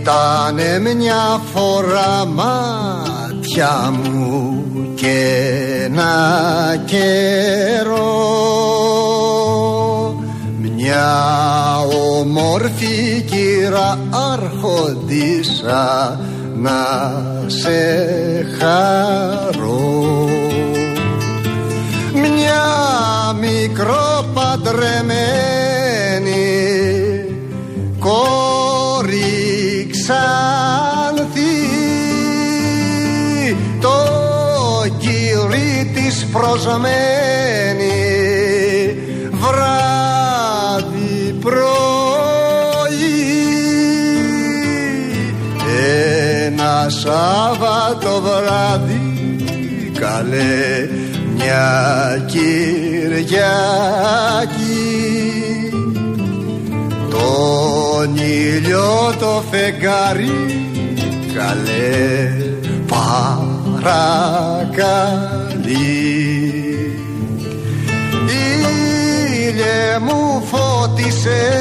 Ήτανε μια φορά μάτια μου και ένα καιρό. Μια όμορφη κύρα άρχοντισα να σε χαρώ. Μια μικρό παντρεμένη κόρη ξανθή το κύρι της προσμένη. Βράδυ πρωί ένα Σάββατο βράδυ καλέ μια Κυριακή τον ήλιο το φεγγάρι καλέ παρακαλεί. Ήλιε μου φώτισε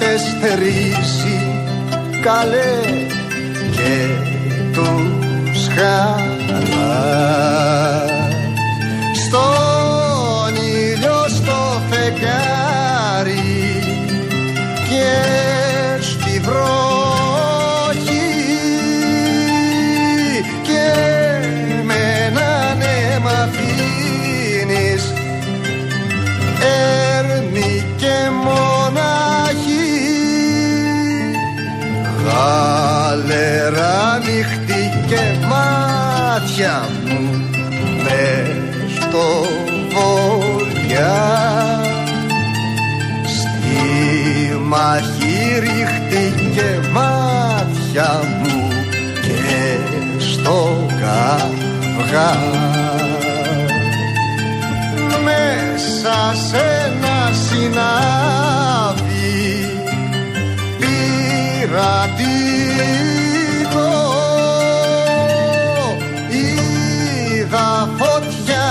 πειράτες θερήσει καλέ και τους χαλάς. Στον μάτια μου μες στο βοριά στη μαχή ρίχτηκε μάτια μου και στο καυγά. Μέσα σε ένα συνάδει πειρατικό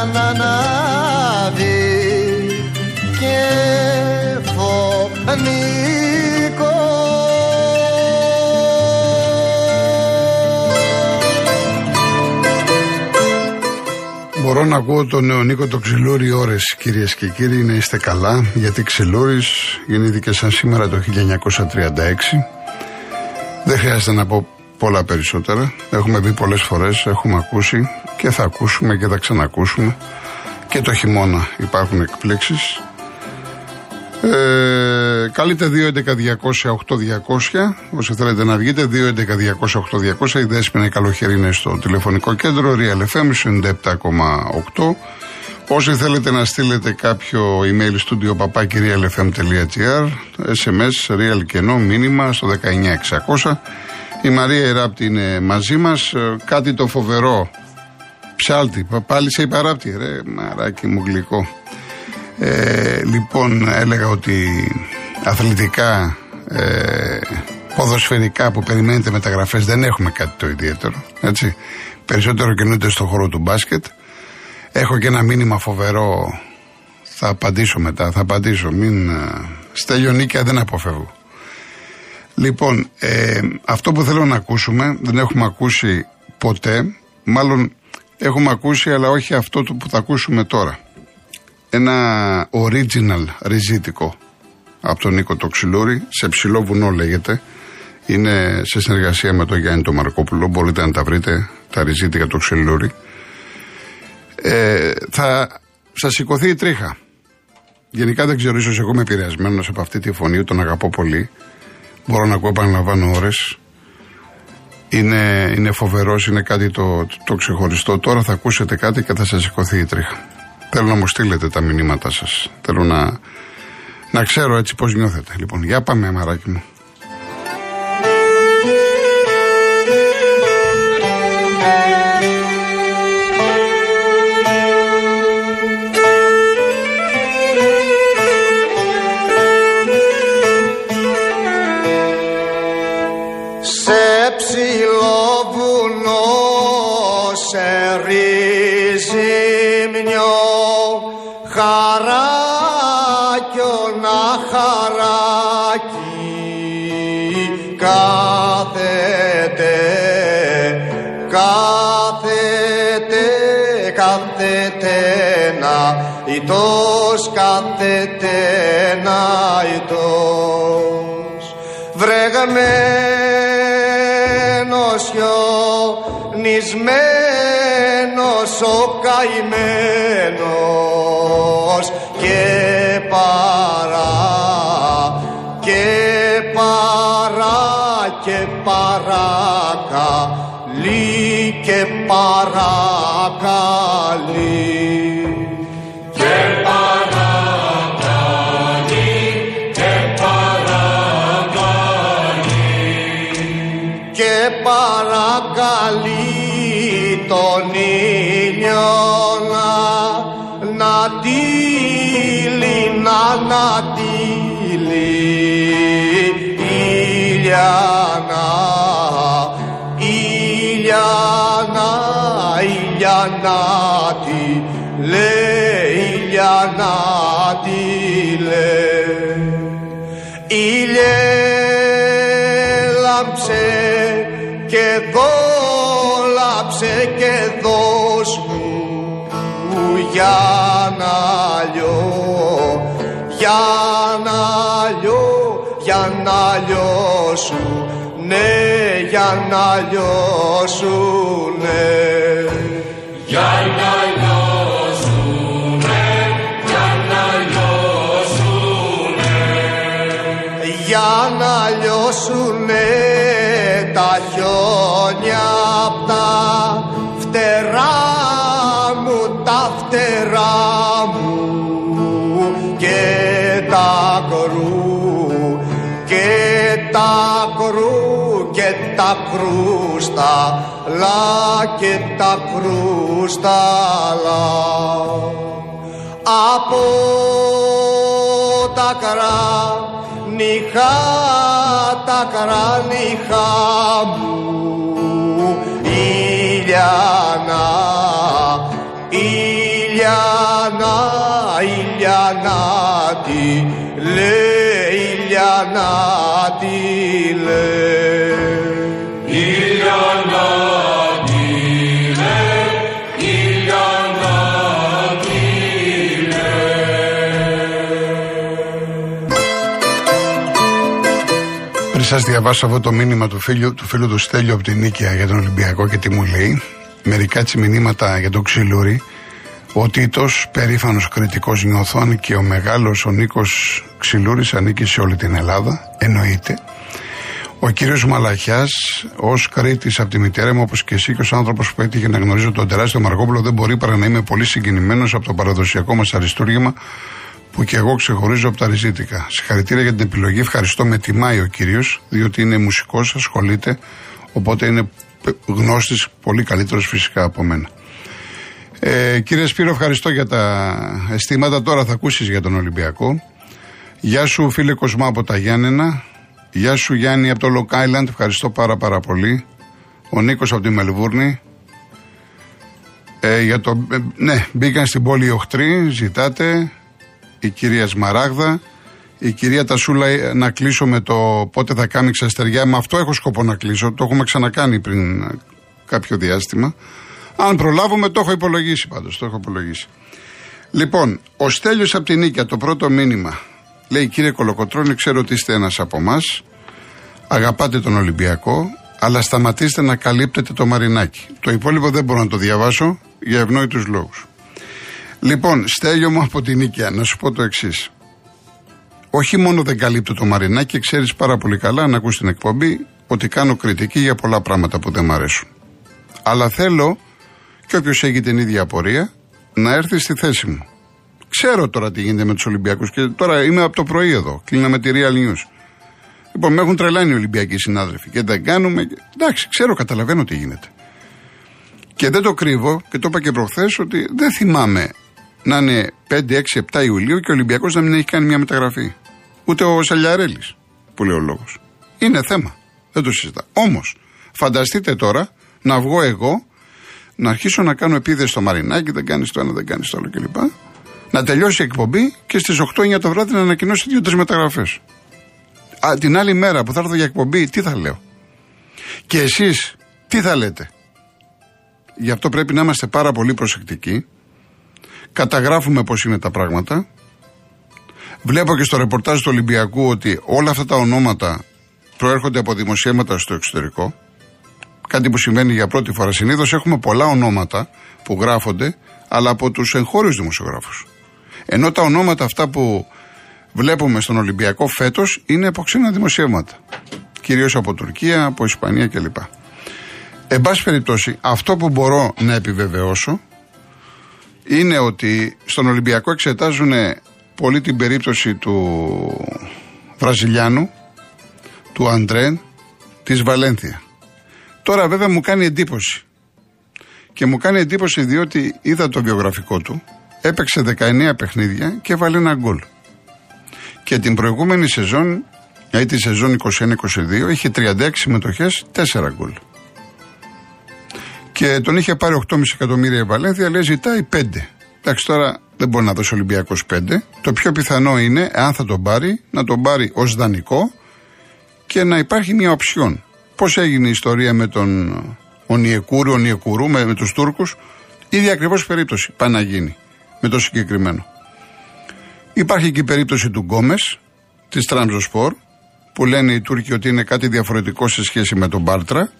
φωτιά να ανάβει και φωνικό Μπορώ να ακούω τον Νεονίκο το ξυλούρι ώρες, κυρίες και κύριοι, να είστε καλά, γιατί ξυλούρις γεννήθηκε σαν σήμερα το 1936. Δεν χρειάζεται να πω πολλά περισσότερα. Έχουμε πει πολλές φορές, έχουμε ακούσει και θα ακούσουμε και θα ξανακούσουμε. Και το χειμώνα υπάρχουν εκπλήξεις. Ε, καλείτε 2.11.200.8.200 όσοι θέλετε να βγείτε 2.11.200.8.200 η δέσποινα η καλοχέρι είναι στο τηλεφωνικό κέντρο Real FM 97,8 όσοι θέλετε να στείλετε κάποιο email studio papaki realfm.gr sms real κενό μήνυμα στο 19600 η Μαρία Ιράπτη είναι μαζί μας Ε, κάτι το φοβερό ψάλτη πάλι σε υπαράπτη ρε μαράκι μου γλυκό ε, λοιπόν, έλεγα ότι αθλητικά, ε, ποδοσφαιρικά που περιμένετε μεταγραφές δεν έχουμε κάτι το ιδιαίτερο. Έτσι. Περισσότερο κινούνται στον χώρο του μπάσκετ. Έχω και ένα μήνυμα φοβερό. Θα απαντήσω μετά, θα απαντήσω. Μην, ε, στα Ιωνίκια δεν αποφεύγω. Λοιπόν, ε, αυτό που θέλω να ακούσουμε δεν έχουμε ακούσει ποτέ. Μάλλον έχουμε ακούσει, αλλά όχι αυτό το που θα ακούσουμε τώρα ένα original ριζίτικο από τον Νίκο το Ξυλούρη, σε ψηλό βουνό λέγεται. Είναι σε συνεργασία με τον Γιάννη τον Μαρκόπουλο. Μπορείτε να τα βρείτε, τα ριζίτικα του Ξυλούρη. Ε, θα σα σηκωθεί η τρίχα. Γενικά δεν ξέρω, ίσως εγώ είμαι επηρεασμένος από αυτή τη φωνή, τον αγαπώ πολύ. Μπορώ να ακούω, επαναλαμβάνω ώρες. Είναι, είναι φοβερός, είναι κάτι το, το ξεχωριστό. Τώρα θα ακούσετε κάτι και θα σας σηκωθεί η τρίχα. Θέλω να μου στείλετε τα μηνύματα σας. Θέλω να, Να ξέρω έτσι πώς νιώθετε. Λοιπόν, για πάμε, αμαράκι μου. Κάθεται, κάθεται, κάθεται να ητός, κάθεται να ητός. Βρεγμένος χιονισμένος ο καημένος και παρά και παρακαλεί και παρακαλεί και τον ήλιο να να τύλει να να Ιλιάνα, Ιλιάνα, Ιλιάνα τι λέει, Ιλιάνα τι λέει. Ήλιε λάμψε και δόλαψε για να λιώ, για να λιώ για να λιώσουνε, για να λιώσουνε. Για να λιώσουνε, για να λιώσουνε. Για να λιώσουνε τα κρού τα κρού και τα κρούστα λα και τα κρούστα λα. Από τα κράνιχα τα κράνιχα μου ηλιανά ηλιανά ηλιανά τι λέει ηλιανά Πριν σας διαβάσω αυτό το μήνυμα του φίλου του, φίλου του Στέλιου από την Νίκαια για τον Ολυμπιακό και τι μου λέει, μερικά τσι μηνύματα για τον Ξυλούρη. Ο Τίτος, περήφανος κριτικός νιώθων και ο μεγάλος ο Νίκος Ξυλούρης ανήκει σε όλη την Ελλάδα. Εννοείται. Ο κύριος Μαλαχιάς, ως Κρήτης από τη μητέρα μου, όπως και εσύ και ω άνθρωπος που έτυχε να γνωρίζω τον τεράστιο Μαργόπουλο, δεν μπορεί παρά να είμαι πολύ συγκινημένος από το παραδοσιακό μας αριστούργημα που και εγώ ξεχωρίζω από τα ριζίτικα. Συγχαρητήρια για την επιλογή. Ευχαριστώ με τιμάει ο κύριος, διότι είναι μουσικός, ασχολείται, οπότε είναι γνώστης πολύ καλύτερος φυσικά από μένα. Ε, κύριε Σπύρο, ευχαριστώ για τα αισθήματα. Τώρα θα ακούσεις για τον Ολυμπιακό. Γεια σου, φίλε Κοσμά από τα Γιάννενα. Γεια σου, Γιάννη από το Lock Island. Ευχαριστώ πάρα πάρα πολύ. Ο Νίκος από τη Μελβούρνη. Ε, για το, ε, ναι, μπήκαν στην πόλη οι οχτροί, ζητάτε. Η κυρία Σμαράγδα. Η κυρία Τασούλα ε, να κλείσω με το πότε θα κάνει ξαστεριά. Με αυτό έχω σκοπό να κλείσω. Το έχουμε ξανακάνει πριν κάποιο διάστημα. Αν προλάβουμε, το έχω υπολογίσει πάντως, το έχω υπολογίσει. Λοιπόν, ο Στέλιος από την Νίκια, το πρώτο μήνυμα, λέει κύριε Κολοκοτρώνη, ξέρω ότι είστε ένας από εμάς. αγαπάτε τον Ολυμπιακό, αλλά σταματήστε να καλύπτετε το μαρινάκι. Το υπόλοιπο δεν μπορώ να το διαβάσω για ευνόητους λόγους. Λοιπόν, Στέλιο μου από την Νίκαια, να σου πω το εξής. Όχι μόνο δεν καλύπτω το μαρινάκι, ξέρεις πάρα πολύ καλά, να ακούς την εκπομπή, ότι κάνω κριτική για πολλά πράγματα που δεν μ' αρέσουν. Αλλά θέλω και όποιος έχει την ίδια απορία να έρθει στη θέση μου. ξέρω τώρα τι γίνεται με τους Ολυμπιακούς και τώρα είμαι από το πρωί εδώ. Κλείναμε τη Real News. Λοιπόν, με έχουν τρελάνει οι Ολυμπιακοί συνάδελφοι και δεν κάνουμε. Εντάξει, ξέρω, καταλαβαίνω τι γίνεται. Και δεν το κρύβω και το είπα και προχθές ότι δεν θυμάμαι να είναι 5, 6, 7 Ιουλίου και ο Ολυμπιακός να μην έχει κάνει μια μεταγραφή. Ούτε ο Σαλιαρέλης, που λέει ο λόγος. Είναι θέμα. Δεν το συζητά. Όμως, φανταστείτε τώρα να βγω εγώ, να αρχίσω να κάνω επίδεση στο Μαρινάκι, δεν κάνεις το ένα, δεν κάνεις το άλλο κλπ. Να τελειώσει η εκπομπή και στις 8-9 το βράδυ να ανακοινώσει δύο-τρεις μεταγραφές. Την άλλη μέρα που θα έρθω για εκπομπή, τι θα λέω; Και εσείς, τι θα λέτε; Γι' αυτό πρέπει να είμαστε πάρα πολύ προσεκτικοί. Καταγράφουμε πώς είναι τα πράγματα. Βλέπω και στο ρεπορτάζ του Ολυμπιακού ότι όλα αυτά τα ονόματα προέρχονται από δημοσιεύματα στο εξωτερικό. Κάτι που συμβαίνει για πρώτη φορά. Συνήθως έχουμε πολλά ονόματα που γράφονται, αλλά από τους εγχώριους δημοσιογράφους. Ενώ τα ονόματα αυτά που βλέπουμε στον Ολυμπιακό φέτος είναι από ξένα δημοσιεύματα. Κυρίως από Τουρκία, από Ισπανία κλπ. Εν πάση περιπτώσει, αυτό που μπορώ να επιβεβαιώσω είναι ότι στον Ολυμπιακό εξετάζουν πολύ την περίπτωση του Βραζιλιάνου, του Αντρέν, της Βαλένθια. Τώρα βέβαια μου κάνει εντύπωση. Και μου κάνει εντύπωση διότι είδα το βιογραφικό του, έπαιξε 19 παιχνίδια και έβαλε ένα γκολ. Και την προηγούμενη σεζόν, ή τη σεζόν 21-22, είχε 36 συμμετοχές, 4 γκολ. Και τον είχε πάρει 8,5 εκατομμύρια η Βαλένθια, λέει ζητάει 5. Εντάξει, τώρα δεν μπορεί να δώσει Ολυμπιακός 5. Το πιο πιθανό είναι, αν θα τον πάρει, να τον πάρει ως δανεικό και να υπάρχει μια οψιόν. Πώς έγινε η ιστορία με τον Ονιεκούρου, Ονιεκουρού, με, με τους Τούρκους; Ήδη ακριβώς περίπτωση πάει να γίνει με το συγκεκριμένο. Υπάρχει και η περίπτωση του Γκόμες, της Τραμζοσπορ, που λένε οι Τούρκοι ότι είναι κάτι διαφορετικό σε σχέση με τον Μπάρτρα.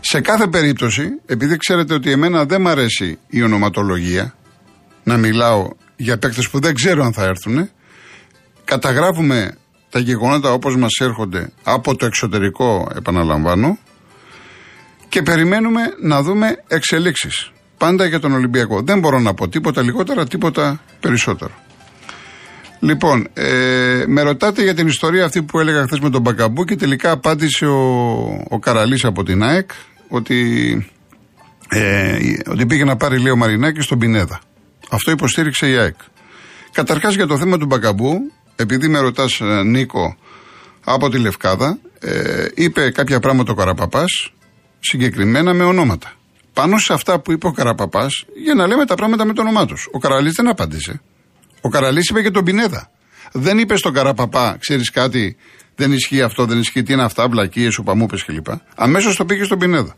Σε κάθε περίπτωση, επειδή ξέρετε ότι εμένα δεν μ' αρέσει η ονοματολογία, να μιλάω για παίκτες που δεν ξέρω αν θα έρθουν, καταγράφουμε τα γεγονότα όπως μας έρχονται από το εξωτερικό, επαναλαμβάνω, και περιμένουμε να δούμε εξελίξεις. Πάντα για τον Ολυμπιακό. Δεν μπορώ να πω τίποτα λιγότερα, τίποτα περισσότερο. Λοιπόν, ε, με ρωτάτε για την ιστορία αυτή που έλεγα χθες με τον Μπακαμπού και τελικά απάντησε ο, ο Καραλής από την ΑΕΚ ότι, ε, ότι πήγε να πάρει Λέο Μαρινάκης στον Πινέδα. Αυτό υποστήριξε η ΑΕΚ. Καταρχάς για το θέμα του Μπακαμπού, επειδή με ρωτάς ε, Νίκο από τη Λευκάδα, ε, είπε κάποια πράγματα ο Καραπαπάς, συγκεκριμένα με ονόματα. Πάνω σε αυτά που είπε ο Καραπαπάς, για να λέμε τα πράγματα με το όνομά τους. Ο Καραλής δεν απάντησε. Ο Καραλής είπε και τον Πινέδα. Δεν είπε στον Καραπαπά, ξέρεις κάτι, δεν ισχύει αυτό, δεν ισχύει, τι είναι αυτά, βλακίες, οπαμούπε κλπ. Αμέσως το πήγε στον Πινέδα.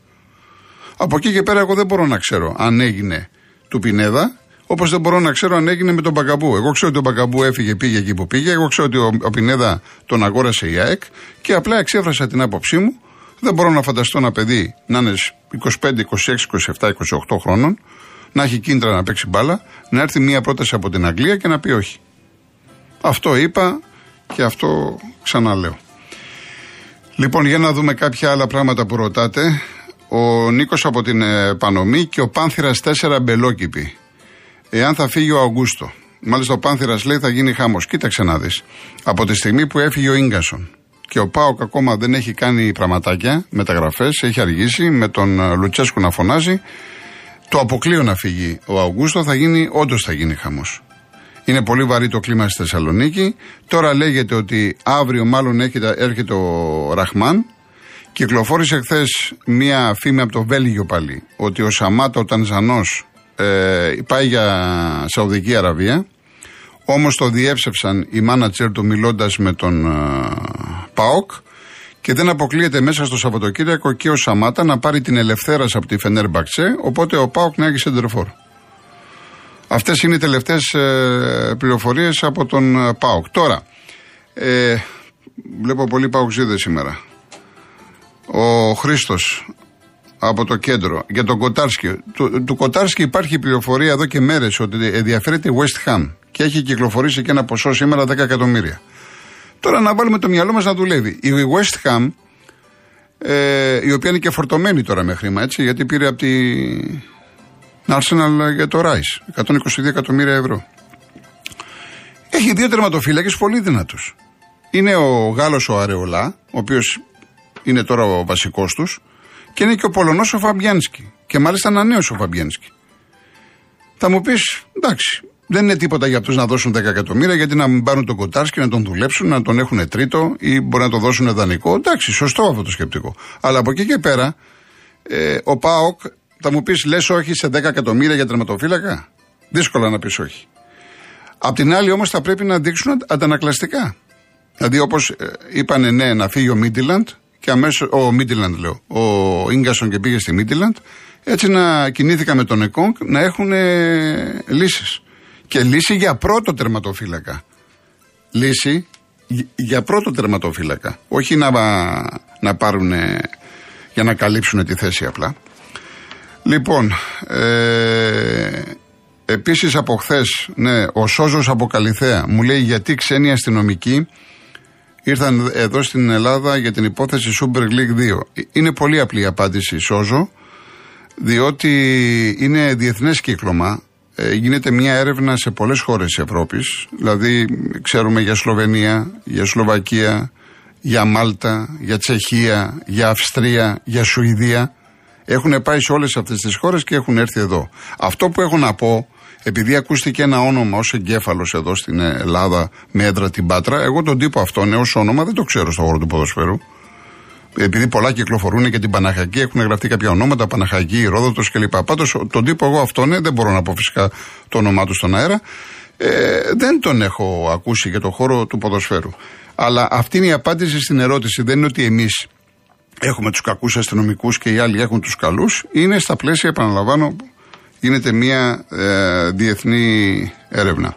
Από εκεί και πέρα, εγώ δεν μπορώ να ξέρω αν έγινε του Πινέδα, όπως δεν μπορώ να ξέρω αν έγινε με τον Μπακαμπού. Εγώ ξέρω ότι ο Μπακαμπού έφυγε, πήγε εκεί που πήγε. Εγώ ξέρω ότι ο, ο Πινέδα τον αγόρασε η ΑΕΚ και απλά εξέφρασα την άποψή μου. Δεν μπορώ να φανταστώ ένα παιδί να είναι 25, 26, 27, 28 χρόνων να έχει κίνητρα να παίξει μπάλα, να έρθει μία πρόταση από την Αγγλία και να πει όχι. Αυτό είπα και αυτό ξαναλέω. Λοιπόν, για να δούμε κάποια άλλα πράγματα που ρωτάτε. Ο Νίκος από την ε, Πανομή και ο Πάνθυρας 4 μπελόκυπη. Εάν θα φύγει ο Αυγούστο. Μάλιστα ο Πάνθυρας λέει θα γίνει χάμος. Κοίταξε να δεις. Από τη στιγμή που έφυγε ο γκασον και ο Πάοκ ακόμα δεν έχει κάνει πραγματάκια, μεταγραφές, έχει αργήσει με τον ε, Λουτσέσκου να φωνάζει, το αποκλείω να φύγει ο Αυγούστο, θα γίνει, όντως θα γίνει χαμό. Είναι πολύ βαρύ το κλίμα στη Θεσσαλονίκη. Τώρα λέγεται ότι αύριο μάλλον έρχεται ο Ραχμάν. Κυκλοφόρησε χθες μία φήμη από το Βέλγιο πάλι ότι ο Σαμάτα, ο Τανζανός, ε, πάει για Σαουδική Αραβία. Όμως το διέψευσαν οι μάνατζερ του μιλώντας με τον ε, ΠΑΟΚ και δεν αποκλείεται μέσα στο Σαββατοκύριακο και ο Σαμάτα να πάρει την ελευθέρωση από τη Φενέρ Μπαξέ, οπότε ο Πάοκ να έχει σεντερφόρ. Αυτές είναι οι τελευταίες ε, πληροφορίες από τον ε, Πάοκ. Τώρα, ε, βλέπω πολύ Πάοκζίδε σήμερα. Ο Χρήστος από το κέντρο για τον Κοτάρσκι. Του, του Κοτάρσκι υπάρχει πληροφορία εδώ και μέρες ότι ενδιαφέρεται η West Ham και έχει κυκλοφορήσει και ένα ποσό σήμερα 10 εκατομμύρια. Τώρα να βάλουμε το μυαλό μας να δουλεύει. Η West Ham, ε, η οποία είναι και φορτωμένη τώρα με χρήμα, έτσι, γιατί πήρε από την Arsenal για το Rice 122 εκατομμύρια ευρώ. Έχει δύο τερματοφύλακε πολύ δυνατούς. Είναι ο Γάλλος ο Αρεολά, ο οποίος είναι τώρα ο βασικός τους, και είναι και ο Πολωνός ο Φαμπιάνσκι. Και μάλιστα ανανέω ο Φαμπιάνσκι. Θα μου πεις, εντάξει, δεν είναι τίποτα για αυτούς να δώσουν 10 εκατομμύρια, γιατί να μην πάρουν τον Κοτάρσκι να τον δουλέψουν, να τον έχουν τρίτο ή μπορεί να το δώσουν δανεικό. Εντάξει, σωστό αυτό το σκεπτικό. Αλλά από εκεί και πέρα, ε, ο Πάοκ θα μου πεις, λες όχι σε 10 εκατομμύρια για τερματοφύλακα; Δύσκολα να πεις όχι. Απ' την άλλη όμως θα πρέπει να δείξουν αντανακλαστικά. Δηλαδή όπως είπανε ναι να φύγει ο Μίτιλαντ και αμέσως. Ο Μίτιλαντ λέω. Ο γκασον και πήγε στη Μίτιλαντ. Έτσι να κινήθηκα με τον Εκόνγκ να έχουν ε, λύσεις. Και λύση για πρώτο τερματοφύλακα. Λύση για πρώτο τερματοφύλακα. Όχι να, να πάρουν για να καλύψουν τη θέση απλά. Λοιπόν, ε, επίσης από χθες, ναι, ο Σόζος από Καλιθέα μου λέει γιατί ξένοι αστυνομικοί ήρθαν εδώ στην Ελλάδα για την υπόθεση Super League 2. Είναι πολύ απλή η απάντηση Σόζο, διότι είναι διεθνές κύκλωμα, ε, γίνεται μια έρευνα σε πολλές χώρες της Ευρώπης, δηλαδή ξέρουμε για Σλοβενία, για Σλοβακία, για Μάλτα, για Τσεχία, για Αυστρία, για Σουηδία. Έχουν πάει σε όλες αυτές τις χώρες και έχουν έρθει εδώ. Αυτό που έχω να πω, επειδή ακούστηκε ένα όνομα ως εγκέφαλος εδώ στην Ελλάδα με έδρα την Πάτρα, εγώ τον τύπο αυτόν ως όνομα δεν το ξέρω στο χώρο του ποδοσφαίρου. Επειδή πολλά κυκλοφορούν και την Παναχαϊκή, έχουν γραφτεί κάποια ονόματα, Παναχαϊκή, Ρόδοτο κλπ. Πάντως τον τύπο εγώ αυτόν, δεν μπορώ να πω φυσικά το όνομά του στον αέρα, ε, δεν τον έχω ακούσει για το χώρο του ποδοσφαίρου. Αλλά αυτή είναι η απάντηση στην ερώτηση. Δεν είναι ότι εμείς έχουμε τους κακούς αστυνομικούς και οι άλλοι έχουν τους καλούς. Είναι στα πλαίσια, επαναλαμβάνω, γίνεται μια ε, διεθνή έρευνα.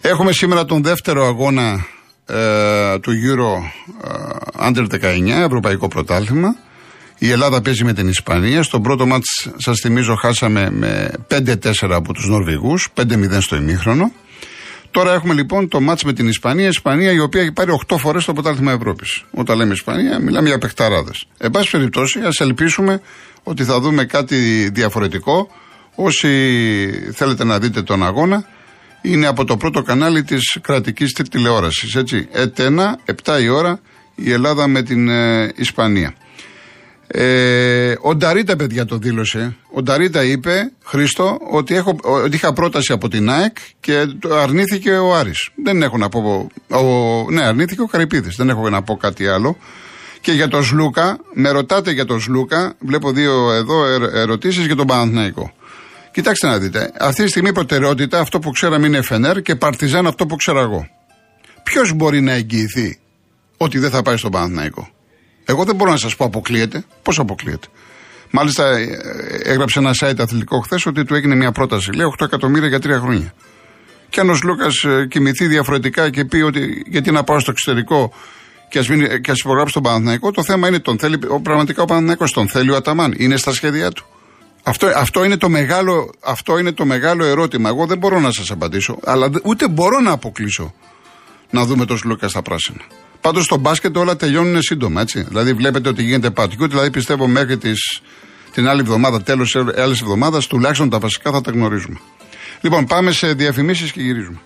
Έχουμε σήμερα τον δεύτερο αγώνα ε, του Euro ε, Under 19, Ευρωπαϊκό Πρωτάθλημα. Η Ελλάδα παίζει με την Ισπανία. Στον πρώτο μάτς, σας θυμίζω, χάσαμε με 5-4 από τους Νορβηγούς, 5-0 στο ημίχρονο. Τώρα έχουμε λοιπόν το μάτς με την Ισπανία, η Ισπανία η οποία έχει πάρει 8 φορές το πρωτάθλημα Ευρώπης. Όταν λέμε Ισπανία, μιλάμε για παιχταράδες. Εν πάση περιπτώσει, ας ελπίσουμε ότι θα δούμε κάτι διαφορετικό. Όσοι θέλετε να δείτε τον αγώνα, είναι από το πρώτο κανάλι της κρατικής τηλεόρασης. Έτσι, ΕΤΕΝΑ, 7 η ώρα, η Ελλάδα με την ε, Ισπανία. Ε, ο Νταρίτα, παιδιά, το δήλωσε. Ο Νταρίτα είπε, Χρήστο, ότι, έχω, ότι είχα πρόταση από την ΑΕΚ και το αρνήθηκε ο Άρης. Δεν έχω να πω. Ο, ναι, αρνήθηκε ο Καρυπίδης. Δεν έχω να πω κάτι άλλο. Και για τον Σλούκα, με ρωτάτε για τον Σλούκα, βλέπω δύο εδώ ερωτήσεις για τον Παναθηναϊκό. Κοιτάξτε να δείτε. Αυτή τη στιγμή προτεραιότητα αυτό που ξέραμε είναι Φενέρ και Παρτιζάν αυτό που ξέρω εγώ. Ποιος μπορεί να εγγυηθεί ότι δεν θα πάει στον Παναθηναϊκό; Εγώ δεν μπορώ να σας πω αποκλείεται. Πώς αποκλείεται; Μάλιστα ε, έγραψε ένα site αθλητικό χθες ότι του έγινε μια πρόταση. Λέει 8 εκατομμύρια για τρία χρόνια. Και αν ο Λούκα ε, κοιμηθεί διαφορετικά και πει ότι γιατί να πάω στο εξωτερικό και ας ας υπογράψει τον Παναθηναϊκό, το θέμα είναι τον θέλει, πραγματικά ο Παναθηναϊκός τον θέλει ο Αταμάν. Είναι στα σχέδιά του. Αυτό, αυτό, είναι το μεγάλο, αυτό είναι το μεγάλο ερώτημα. Εγώ δεν μπορώ να σας απαντήσω, αλλά ούτε μπορώ να αποκλείσω να δούμε τον Λούκα στα πράσινα. Πάντως στο μπάσκετ όλα τελειώνουν σύντομα, έτσι. Δηλαδή βλέπετε ότι γίνεται πατικό, δηλαδή πιστεύω μέχρι τις, την άλλη εβδομάδα, τέλος άλλης εβδομάδας, τουλάχιστον τα βασικά θα τα γνωρίζουμε. Λοιπόν, πάμε σε διαφημίσεις και γυρίζουμε.